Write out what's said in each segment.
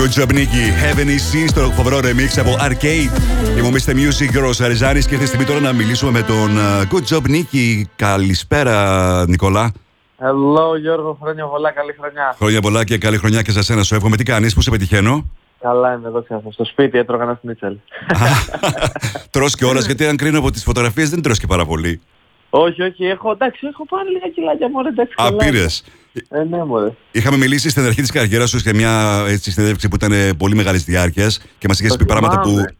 Good job, Nicky. Heaven is Seen στο φοβερό remix από Arcade. Είμαι ο Mr. Music, Γιώργο Αριζάνη και ήρθε στιγμή τώρα να μιλήσουμε με τον Good job, Nicky. Καλησπέρα, Νικόλα. Hello Γιώργο, χρόνια πολλά, καλή χρονιά. Χρόνια πολλά και καλή χρονιά και σε σένα. Σου εύχομαι τι κάνεις, πού σε πετυχαίνω; Καλά είμαι εδώ ξέρω. Στο σπίτι έτρωγα ένα σνίτσελ. τρως και όλας, γιατί αν κρίνω από τις φωτογραφίες δεν τρως και πάρα πολύ. όχι, όχι, έχω, εντάξει, έχω πάρει λίγα κιλάκια μωρέ, εντάξει. Α, καλά. πήρες. Ε, ναι, μωρέ. Είχαμε μιλήσει στην αρχή της καριέρας σου σε μια έτσι, συνέντευξη που ήταν ε, πολύ μεγάλης διάρκειας και μας είχες Το πει πράγματα που θυμάμαι.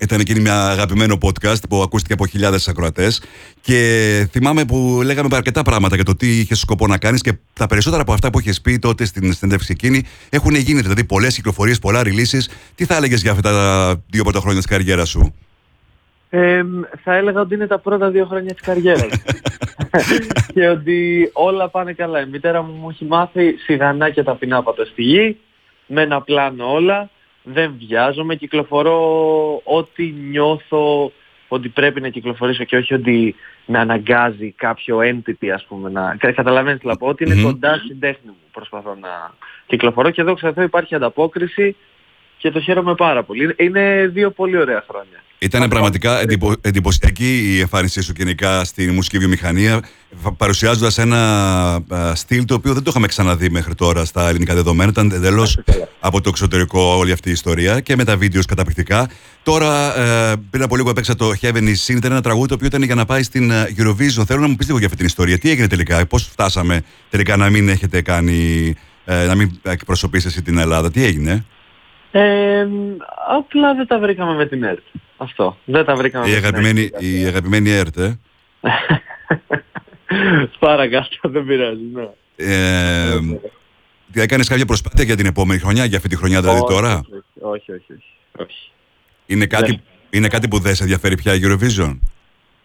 ήταν εκείνη μια αγαπημένο podcast που ακούστηκε από χιλιάδες ακροατές και θυμάμαι που λέγαμε αρκετά πράγματα για το τι είχες σκοπό να κάνεις και τα περισσότερα από αυτά που είχες πει τότε στην συνέντευξη εκείνη έχουν γίνει, δηλαδή πολλές κυκλοφορίες, πολλά releases. Τι θα έλεγες για αυτά τα δύο πρώτα χρόνια της καριέρας σου; Ε, θα έλεγα ότι είναι τα πρώτα δύο χρόνια της καριέρας. και ότι όλα πάνε καλά. Η μητέρα μου μου έχει μάθει σιγανά και ταπεινά πατώ στη γη, με ένα πλάνο όλα, δεν βιάζομαι, κυκλοφορώ ό,τι νιώθω ότι πρέπει να κυκλοφορήσω και όχι ότι με αναγκάζει κάποιο entity ας πούμε να... Κα- Καταλαβαίνεις τι να πω, ότι είναι Μμμ. κοντά στην τέχνη μου προσπαθώ να κυκλοφορώ και εδώ ξέρω υπάρχει ανταπόκριση και το χαίρομαι πάρα πολύ. Είναι- Είναι δύο πολύ ωραία χρόνια. Ήταν πραγματικά εντυπω, εντυπωσιακή η εμφάνισή σου γενικά στη μουσική βιομηχανία, παρουσιάζοντας ένα α, στυλ το οποίο δεν το είχαμε ξαναδεί μέχρι τώρα στα ελληνικά δεδομένα. Ήταν εντελώς καλά. από το εξωτερικό όλη αυτή η ιστορία και με τα βίντεος καταπληκτικά. Τώρα, ε, πριν από λίγο έπαιξα το Heaven is Seen, ήταν ένα τραγούδι το οποίο ήταν για να πάει στην ε, Eurovision. Θέλω να μου πεις λίγο για αυτή την ιστορία. Τι έγινε τελικά, πώς φτάσαμε τελικά να μην έχετε κάνει, ε, να μην εκπροσωπήσει εσύ την Ελλάδα, τι έγινε; Ε, απλά δεν τα βρήκαμε με την ΕΡΤ. Αυτό. Δεν τα βρήκαμε Η με την αγαπημένη, ΕΡΤ. η αγαπημένη ΕΡΤ, ε; Παρακάτω, δεν πειράζει. Ναι. Ε, Έκανες κάποια προσπάθεια για την επόμενη χρονιά, για αυτή τη χρονιά δηλαδή Όχι, τώρα; Όχι, όχι, όχι. όχι, όχι. Είναι κάτι, είναι κάτι που δεν σε ενδιαφέρει πια η Eurovision;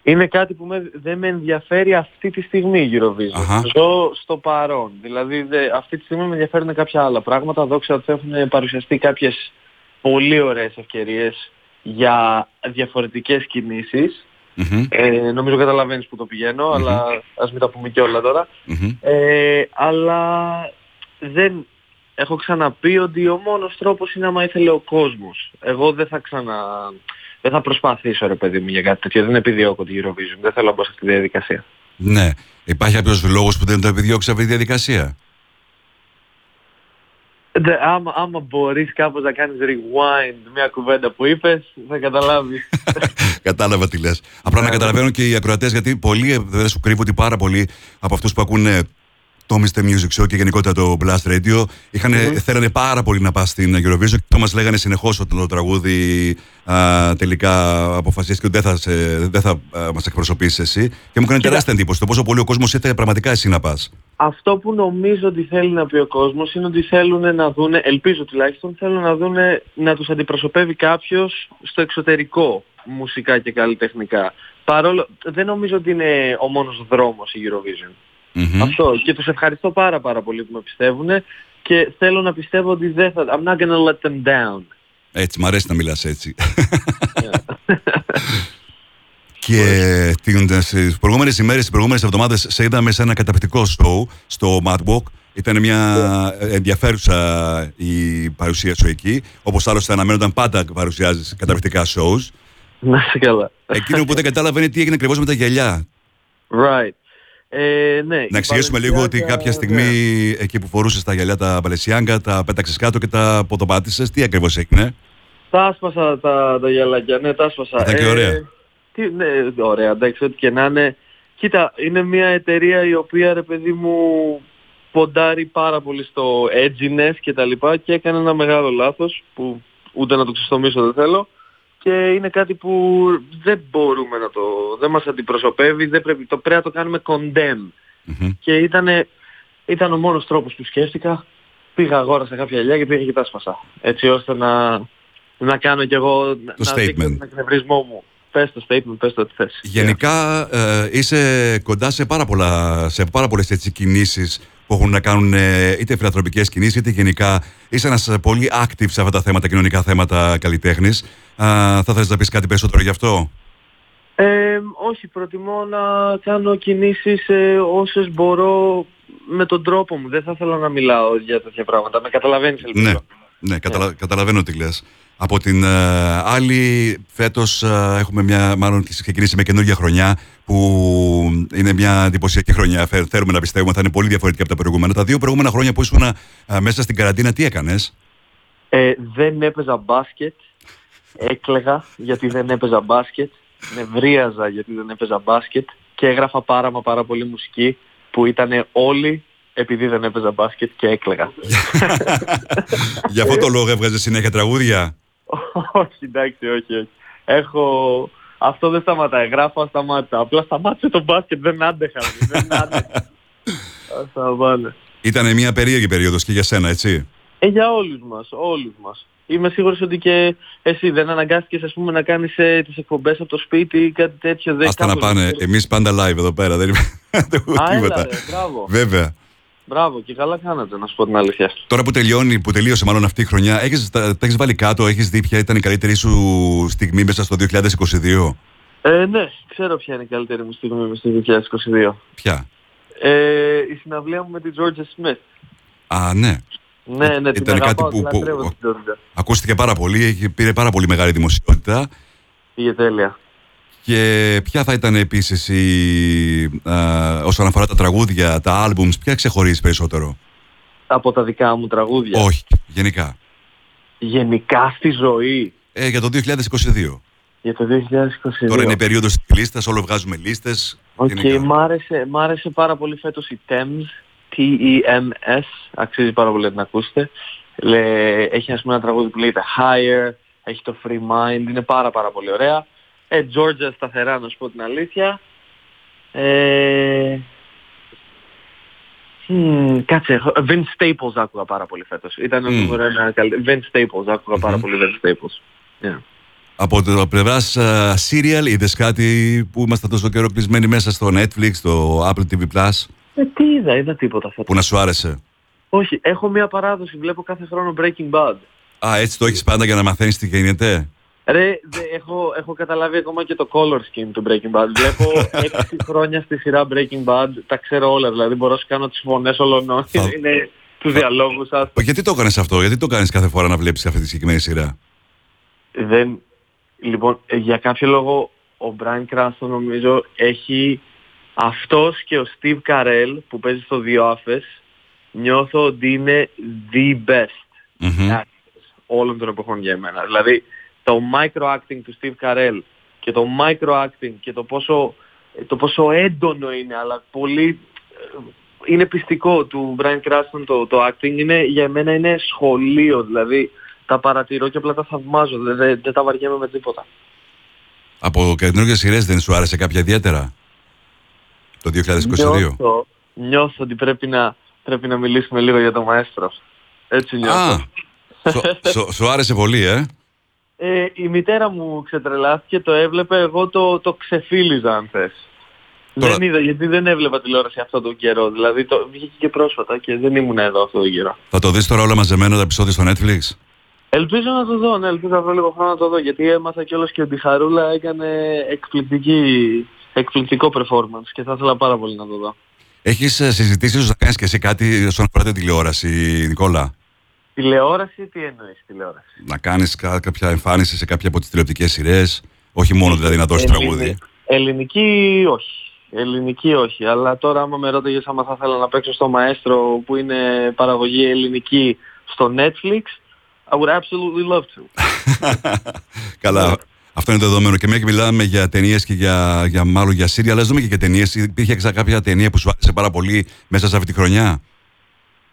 Είναι κάτι που με, δεν με ενδιαφέρει αυτή τη στιγμή η Eurovision. Αχα. Ζω στο παρόν. Δηλαδή δε, αυτή τη στιγμή με ενδιαφέρουν κάποια άλλα πράγματα. Δόξα ότι έχουν παρουσιαστεί κάποιες πολύ ωραίες ευκαιρίες για διαφορετικές κινήσεις. Μμμ, Ε, νομίζω καταλαβαίνεις που το πηγαίνω, αλλά ας μην τα πούμε και όλα τώρα. μμμ. Ε, αλλά δεν... Έχω ξαναπεί ότι ο μόνος τρόπος είναι άμα ήθελε ο κόσμος. Εγώ δεν θα ξανα... Δεν θα προσπαθήσω ρε παιδί μου για κάτι τέτοιο. Δεν επιδιώκω τη Eurovision. Δεν θέλω να μπω σε αυτή τη διαδικασία. Ναι. Υπάρχει κάποιος λόγος που δεν το επιδιώξει αυτή τη διαδικασία; Δε, άμα, άμα μπορείς κάπως να κάνεις rewind μια κουβέντα που είπες, θα καταλάβεις. Κατάλαβα τι λες. Απλά να Ναι. καταλαβαίνουν και οι ακροατές, γιατί πολλοί ε, δεν σου κρύβω ότι πάρα πολλοί από αυτούς που ακούνε το Mr. Music Show και γενικότερα το Blast Radio είχαν, θέλανε πάρα πολύ να πας στην Eurovision και το μας λέγανε συνεχώς όταν το τραγούδι α, τελικά αποφασίστηκε ότι δεν θα, σε, δεν θα μας εκπροσωπήσεις εσύ. Και μου έκανε τεράστια εντύπωση το πόσο πολύ ο κόσμος ήθελε πραγματικά εσύ να πας. Αυτό που νομίζω ότι θέλει να πει ο κόσμος είναι ότι θέλουν να δούνε, ελπίζω τουλάχιστον, θέλουν να δούνε να τους αντιπροσωπεύει κάποιος στο εξωτερικό μουσικά και καλλιτεχνικά. Παρόλο, δεν νομίζω ότι είναι ο μόνος δρόμος η Eurovision. Αυτό. Και τους ευχαριστώ πάρα πάρα πολύ που με πιστεύουν και θέλω να πιστεύω ότι δεν θα... I'm not gonna let them down. Έτσι, μ' αρέσει να μιλάς έτσι. και τι προηγούμενες ημέρες, τις προηγούμενες εβδομάδες, σε είδαμε σε ένα καταπληκτικό show στο Mad Walk. Ήταν μια ενδιαφέρουσα η παρουσία σου εκεί. Όπως άλλωστε αναμένονταν πάντα παρουσιάζεις καταπληκτικά shows. Να είσαι καλά. Εκείνο που δεν κατάλαβα είναι τι έγινε ακριβώς με τα γυαλιά. Right. Ε, ναι, Να εξηγήσουμε λίγο ότι κάποια στιγμή εκεί που φορούσες τα γυαλιά τα μπαλεσιάγκα, τα πέταξες κάτω και τα αποδομάτισε. Τι ακριβώς έγινε; Τα άσπασα τα, τα γυαλάκια, ναι, τα άσπασα. Ήταν και ωραία. τι, ναι, ωραία, εντάξει, ό,τι και να είναι. Κοίτα, είναι μια εταιρεία η οποία, ρε παιδί μου, ποντάρει πάρα πολύ στο edginess και τα λοιπά και έκανε ένα μεγάλο λάθος που ούτε να το ξεστομίσω δεν θέλω και είναι κάτι που δεν μπορούμε να το... δεν μας αντιπροσωπεύει, δεν πρέπει, το πρέπει να το κάνουμε condemn. Μμμ. Και ήταν, ήταν ο μόνος τρόπος που σκέφτηκα. Πήγα αγόρασα κάποια γυαλιά και πήγα και τα άσπασα. Έτσι ώστε να, να κάνω κι εγώ να δείξω statement. τον εκνευρισμό μου. Πες το statement, πες το ό,τι θες. Γενικά ε, είσαι κοντά σε πάρα, πολλά, σε πάρα πολλές έτσι κινήσεις που έχουν να κάνουν ε, είτε φιλανθρωπικές κινήσεις είτε γενικά είσαι ένας ε, πολύ active σε αυτά τα θέματα, κοινωνικά θέματα καλλιτέχνης. Α, θα θέλεις να πεις κάτι περισσότερο γι' αυτό; Ε, όχι, προτιμώ να κάνω κινήσεις ε, όσες μπορώ με τον τρόπο μου. Δεν θα ήθελα να μιλάω για τέτοια πράγματα. Με καταλαβαίνεις ελπίζω. Ναι. Ναι, καταλα... καταλαβαίνω τι λες. Από την ε, άλλη, φέτος ε, έχουμε μια, μάλλον ξεκινήσει με καινούργια χρονιά που είναι μια εντυπωσιακή χρονιά. Φε- Θέλουμε να πιστεύουμε θα είναι πολύ διαφορετική από τα προηγούμενα. Τα δύο προηγούμενα χρόνια που ήσουν ε, μέσα στην καραντίνα, τι έκανες; Ε, δεν έπαιζα μπάσκετ. Έκλεγα γιατί δεν έπαιζα μπάσκετ. Νευρίαζα γιατί δεν έπαιζα μπάσκετ. Και έγραφα πάρα μα πάρα πολύ μουσική που ήταν όλοι επειδή δεν έπαιζα μπάσκετ και έκλεγα. Γι' αυτό το λόγο έβγαζες συνέχεια τραγούδια; Όχι, εντάξει, όχι, όχι. Έχω... Αυτό δεν σταματάει. Γράφω ασταμάτητα. Απλά σταμάτησε το μπάσκετ. Δεν άντεχα. ρε, Δεν άντεχα. Ας τα βάλε. Ήταν μια περίεργη περίοδος και για σένα, έτσι; Ε, για όλους μας, όλους μας. Είμαι σίγουρος ότι και εσύ δεν αναγκάστηκες ας πούμε να κάνεις ε, τις εκπομπές από το σπίτι ή κάτι τέτοιο. Δεν Άστα να κάπως- πάνε. Εμείς πάντα live εδώ πέρα. Δεν έχουμε Α, έλα τίποτα. ρε, μπράβο. Βέβαια. Μπράβο και καλά κάνατε να σου πω την αλήθεια. Τώρα που τελειώνει, που τελείωσε μάλλον αυτή η χρονιά, έχεις, τα, τα έχεις βάλει κάτω, έχεις δει ποια ήταν η καλύτερη σου στιγμή μέσα στο 2022. Ε, ναι, ξέρω ποια είναι η καλύτερη μου στιγμή μες στο 2022. Ποια; Ε, η συναυλία μου με τη Georgia Smith. Α, ναι. Ναι, ναι, την Ήταν κάτι αγαπάω, που- την που- λατρεύω την Georgia. Ακούστηκε πάρα πολύ, έχει- πήρε πάρα πολύ μεγάλη δημοσιότητα. Πήγε τέλεια. Και ποια θα ήταν επίσης η, α, όσον αφορά τα τραγούδια, τα albums, ποια ξεχωρίζει περισσότερο; Από τα δικά μου τραγούδια. Όχι, γενικά. Γενικά στη ζωή. Ε, για το 2022. Για το 2022. Τώρα είναι η περίοδος της λίστας, όλο βγάζουμε λίστες. Οκ, γενικά. μ' άρεσε, μ' άρεσε πάρα πολύ φέτος η Tems, T-E-M-S, αξίζει πάρα πολύ να την ακούσετε. Λέ, έχει ας πούμε ένα τραγούδι που λέγεται Higher, έχει το Free Mind, είναι πάρα πάρα πολύ ωραία. Ε, Georgia σταθερά να σου πω την αλήθεια. Ε, hmm, κάτσε, έχω- Vince Staples άκουγα πάρα πολύ φέτος. Ήταν Μμ. νούμερο ένα καλύτερο. Vince Staples άκουγα πάρα Μμμ. πολύ Vince Staples. Yeah. Από το πλευράς serial, είδες κάτι που ήμασταν τόσο καιρό κλεισμένοι μέσα στο Netflix, στο Apple TV Plus, Ε, τι είδα, είδα τίποτα φέτος. που να σου άρεσε; Όχι, έχω μια παράδοση, βλέπω κάθε χρόνο Breaking Bad. Α, έτσι το έχεις πάντα για να μαθαίνεις τι γίνεται; Ρε, δε, έχω, έχω καταλάβει ακόμα και το color scheme του Breaking Bad. Βλέπω 6 χρόνια στη σειρά Breaking Bad, τα ξέρω όλα, δηλαδή μπορώ να σου κάνω τις φωνές όλων, Θα- είναι τους διαλόγους σας. Γιατί το έκανε αυτό, γιατί το κάνεις κάθε φορά να βλέπεις αυτή τη συγκεκριμένη σειρά; Δεν, λοιπόν, ε, για κάποιο λόγο ο Brian Cranston νομίζω έχει αυτός και ο Steve Carell που παίζει στο The Office νιώθω ότι είναι the best. Μμμ. actors όλων των εποχών για εμένα. Δηλαδή το micro-acting του Steve Carell και το micro-acting και το πόσο, το πόσο έντονο είναι αλλά πολύ ε, είναι πιστικό του Brian Cranston το, το acting είναι, για μένα είναι σχολείο δηλαδή τα παρατηρώ και απλά τα θαυμάζω δεν, δεν, δεν τα βαριέμαι με τίποτα. Από καινούργιες σειρές δεν σου άρεσε κάποια ιδιαίτερα; Το 2022. Νιώθω, νιώθω ότι πρέπει να, πρέπει να μιλήσουμε λίγο για το μαέστρο. Έτσι νιώθω. Α, σου, σου- σου άρεσε πολύ, ε. Ε, η μητέρα μου ξετρελάθηκε, το έβλεπε, εγώ το, το ξεφύλιζα αν θες. Τώρα- Δεν είδα, γιατί δεν έβλεπα τηλεόραση αυτόν τον καιρό. Δηλαδή το βγήκε και πρόσφατα και δεν ήμουν εδώ αυτόν τον καιρό. Θα το δεις τώρα όλα μαζεμένα τα επεισόδια στο Netflix; Ελπίζω να το δω, ναι, ελπίζω να βρω λίγο χρόνο να το δω, γιατί έμαθα κιόλας και ότι η Χαρούλα έκανε εκπληκτική, εκπληκτικό performance και θα ήθελα πάρα πολύ να το δω. Έχεις ε, συζητήσεις ίσως να κάνεις και εσύ κάτι όσον αφορά την τηλεόραση, Νικόλα; Τηλεόραση, τι εννοείς τηλεόραση; Να κάνεις κα- κάποια εμφάνιση σε κάποια από τις τηλεοπτικές σειρές. Όχι μόνο δηλαδή να δώσεις Ελληνι- τραγούδι. Ελληνική όχι. Ελληνική όχι. Αλλά τώρα άμα με ρώταγες άμα θα ήθελα να παίξω στο Μαέστρο που είναι παραγωγή ελληνική στο Netflix, I would absolutely love to. Καλά. Αυτό είναι το δεδομένο. Και μια και μιλάμε για ταινίες και για, για μάλλον για σύρια, αλλά ας δούμε και για ταινίες. Υπήρχε ξα- κάποια ταινία που σου άρεσε πάρα πολύ μέσα σε αυτή τη χρονιά;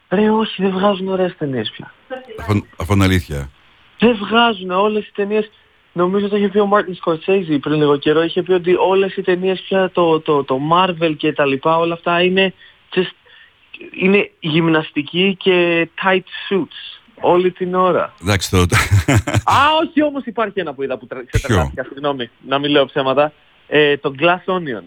Ρε όχι, δεν βγάζουν ωραίες ταινίες πια. Αυτό, αυτό είναι αλήθεια. Δεν βγάζουν όλες οι ταινίες. Νομίζω το είχε πει ο Μάρτιν Σκορσέιζι πριν λίγο καιρό. Είχε πει ότι όλες οι ταινίες πια, το, το, το Marvel και τα λοιπά, όλα αυτά είναι, just, είναι γυμναστική και tight suits. Όλη την ώρα. Εντάξει, το... Α, όχι όμως υπάρχει ένα που είδα που τρε- ξετρελάθηκα, συγγνώμη, να μην λέω ψέματα. Ε, το Glass Onion.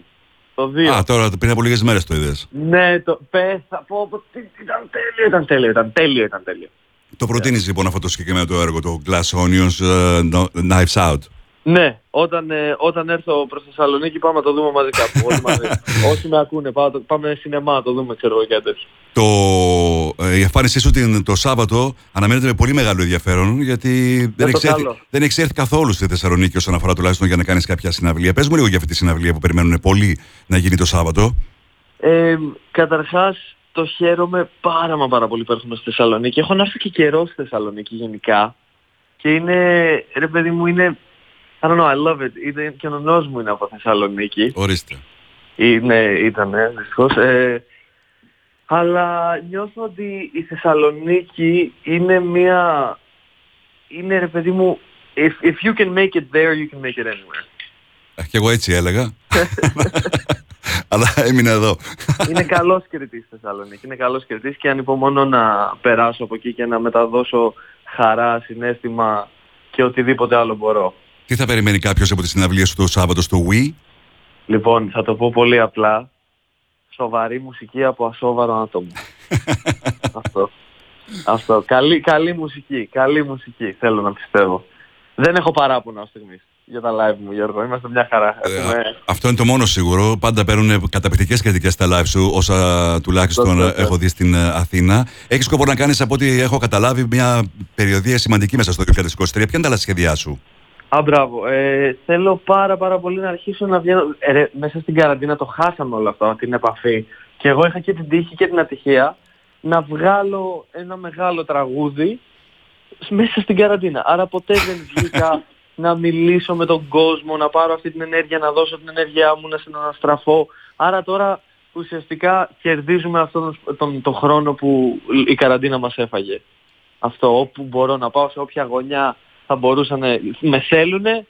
Το 2. Α, τώρα πριν από λίγες μέρες το είδες. Ναι, το πέθα, πω, πω, τι- τι- ήταν τέλειο, ήταν τέλειο, ήταν τέλειο, ήταν τέλειο. Το προτείνεις λοιπόν αυτό το συγκεκριμένο το έργο, το Glass Onions uh, No- Knives Out; Ναι, όταν, ε, όταν έρθω προς Θεσσαλονίκη πάμε να το δούμε μαζί κάπου. όλοι μαζί. Όσοι με ακούνε, πάμε, πάμε σινεμά να το δούμε, ξέρω εγώ κάτι τέτοιο. Το, ε, η εμφάνισή σου την- το Σάββατο αναμένεται με πολύ μεγάλο ενδιαφέρον γιατί δεν το έχει έρθει, καλό. δεν έχεις έρθει καθόλου στη Θεσσαλονίκη όσον αφορά τουλάχιστον για να κάνεις κάποια συναυλία. Πες μου λίγο για αυτή τη συναυλία που περιμένουν πολλοί να γίνει το Σάββατο. Ε, καταρχάς το χαίρομαι πάρα μα πάρα πολύ που έρχομαι στη Θεσσαλονίκη. Έχω να έρθω και καιρός στη Θεσσαλονίκη γενικά. Και είναι, ρε παιδί μου, είναι... I don't know, I love it. Είναι, και ο νονός μου είναι από Θεσσαλονίκη. Ορίστε. Είναι, ήταν, δυστυχώς. Ε, αλλά νιώθω ότι η Θεσσαλονίκη είναι μια... Είναι, ρε παιδί μου, if, if you can make it there, you can make it anywhere. Ε, Και εγώ έτσι έλεγα. Αλλά έμεινα εδώ. είναι καλός κριτής στη Θεσσαλονίκη. Είναι καλός κριτής και ανυπομονώ να περάσω από εκεί και να μεταδώσω χαρά, συνέστημα και οτιδήποτε άλλο μπορώ. Τι θα περιμένει κάποιος από τη συναυλία σου το Σάββατο στο Wii; Λοιπόν, θα το πω πολύ απλά. Σοβαρή μουσική από ασόβαρο άτομο. Αυτό. Αυτό. Καλή, καλή μουσική. Καλή μουσική. Θέλω να πιστεύω. Δεν έχω παράπονα ως στιγμής για τα live μου, Γιώργο. Είμαστε μια χαρά. Ε, Έχουμε... Αυτό είναι το μόνο σίγουρο. Πάντα παίρνουν καταπληκτικές κριτικές στα live σου, όσα τουλάχιστον Σωστό, ναι. έχω δει στην ε, Αθήνα. Έχεις σκοπό να κάνεις, από ό,τι έχω καταλάβει, μια περιοδία σημαντική μέσα στο 2023. Ποια είναι τα άλλα σχέδιά σου; Α, μπράβο. Ε, θέλω πάρα πάρα πολύ να αρχίσω να βγαίνω. Ε, ρε, μέσα στην καραντίνα το χάσαμε όλο αυτό, την επαφή. Και εγώ είχα και την τύχη και την ατυχία να βγάλω ένα μεγάλο τραγούδι σ- μέσα στην καραντίνα. Άρα ποτέ δεν βγήκα να μιλήσω με τον κόσμο, να πάρω αυτή την ενέργεια, να δώσω την ενέργειά μου, να συναναστραφώ. Άρα τώρα ουσιαστικά κερδίζουμε αυτόν τον, τον, τον χρόνο που η καραντίνα μας έφαγε. Αυτό, όπου μπορώ να πάω, σε όποια γωνιά θα μπορούσαν, με θέλουνε,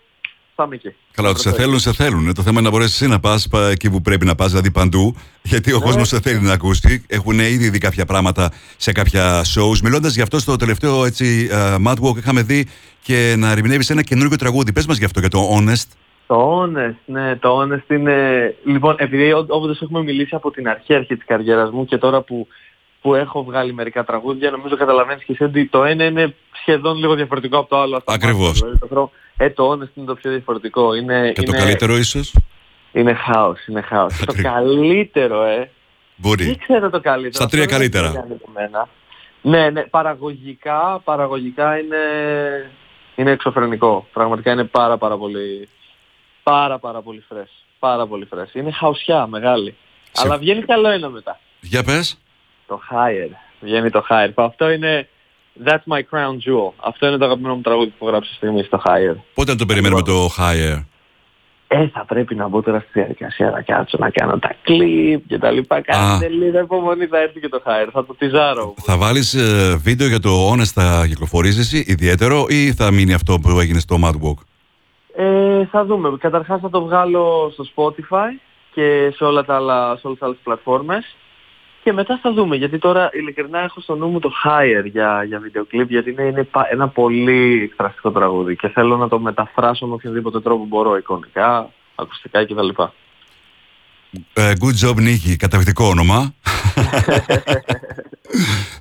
πάμε εκεί. Καλά, ότι σε θέλουν, σε θέλουν. Το θέμα είναι να μπορέσεις εσύ να πας εκεί που πρέπει να πας, δηλαδή παντού. Γιατί ο Ναι. κόσμος σε θέλει να ακούσει. Έχουν ήδη δει κάποια πράγματα σε κάποια shows. Μιλώντας γι' αυτό στο τελευταίο έτσι, ε, Mad Walk, είχαμε δει και να ερμηνεύεις ένα καινούργιο τραγούδι. Πες μας γι' αυτό, για το Honest. Το Honest, ναι, το Honest είναι... Λοιπόν, επειδή ό- όποτε έχουμε μιλήσει από την αρχή, αρχή της καριέρας μου και τώρα που, που έχω βγάλει μερικά τραγούδια, νομίζω καταλαβαίνεις και εσύ ότι το ένα είναι σχεδόν λίγο διαφορετικό από το άλλο. Αυτό Ακριβώς. δηλαδή, το, χρόνο- ε, το Honest είναι το πιο διαφορετικό. Είναι, Και το είναι, καλύτερο, ίσως; είναι χάος, είναι χάος. το Ακριβώς. καλύτερο, ε, δεν Μπορεί. ξέρω το καλύτερο. Στα τρία Αυτό δεν καλύτερα. έχει κάνει από μένα. Ναι, ναι, παραγωγικά, παραγωγικά είναι, είναι εξωφρενικό. Πραγματικά είναι πάρα πάρα πολύ, πάρα πάρα πολύ fresh. Πάρα πολύ fresh. Είναι χαουσιά μεγάλη. Σε- Αλλά βγαίνει καλό ένα μετά. Για πες. Το higher. Βγαίνει το higher. Που Αυτό είναι, that's my crown jewel. Αυτό είναι το αγαπημένο μου τραγούδι που έχω γράψει στη στιγμή στο higher. Πότε να το περιμένουμε το Higher. Ε, θα πρέπει να μπω τώρα στη διαδικασία να κάτσω να κάνω τα κλιπ και τα λοιπά. Κάντε λίγο υπομονή θα έρθει και το higher. Θα το τυζάρω. Θα βάλεις βίντεο για το Honest, θα κυκλοφορήσεις εσύ ιδιαίτερο ή θα μείνει αυτό που έγινε στο Mad Walk. Ε, θα δούμε. Καταρχάς θα το βγάλω στο Spotify και σε, όλα τα άλλα, σε όλες τις άλλες πλατφόρμες. Και μετά θα δούμε, γιατί τώρα ειλικρινά έχω στο νου μου το Higher για, για βίντεο κλιπ, γιατί είναι, είναι πα- ένα πολύ εκφραστικό τραγούδι και θέλω να το μεταφράσω με οποιοδήποτε τρόπο μπορώ, εικονικά, ακουστικά κτλ. Ε, good job, Νίκη. Καταπληκτικό όνομα.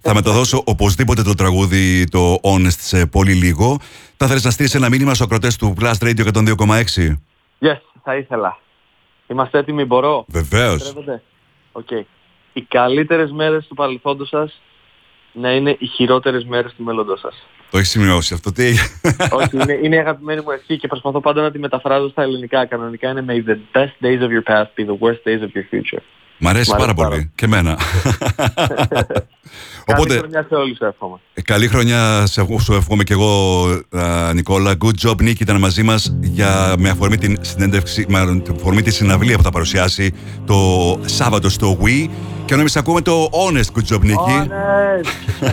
θα μεταδώσω οπωσδήποτε το τραγούδι το Honest σε πολύ λίγο. Θα θέλεις να στείλεις ένα μήνυμα στους ακροατές του Blast Radio 102,6. Yes, θα ήθελα. Είμαστε έτοιμοι, μπορώ; Βεβαίως. Επιτρέπετε. Οκ. Οι καλύτερες μέρες του παρελθόντος σας να είναι οι χειρότερες μέρες του μέλλοντος σας. Το έχεις σημειώσει αυτό. Τι... Όχι, είναι, είναι η αγαπημένη μου ευχή και προσπαθώ πάντα να τη μεταφράζω στα ελληνικά. Κανονικά είναι May the best days of your past be the worst days of your future. Μ' αρέσει Μ' πάρα αρέσει πολύ. πάρα. Και εμένα. Καλή Οπότε, χρονιά σε όλους εύχομαι. ε, καλή χρονιά σε, σου εύχομαι και εγώ, α, Νικόλα. Good job, Νίκη, ήταν μαζί μας για, με αφορμή την συνέντευξη, μάλλον, με αφορμή τη συναυλία που θα παρουσιάσει το Σάββατο στο Wii. Και ενώ εμείς ακούμε το Honest Good job, Νίκη. Honest!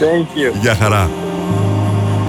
Thank you. Γεια χαρά.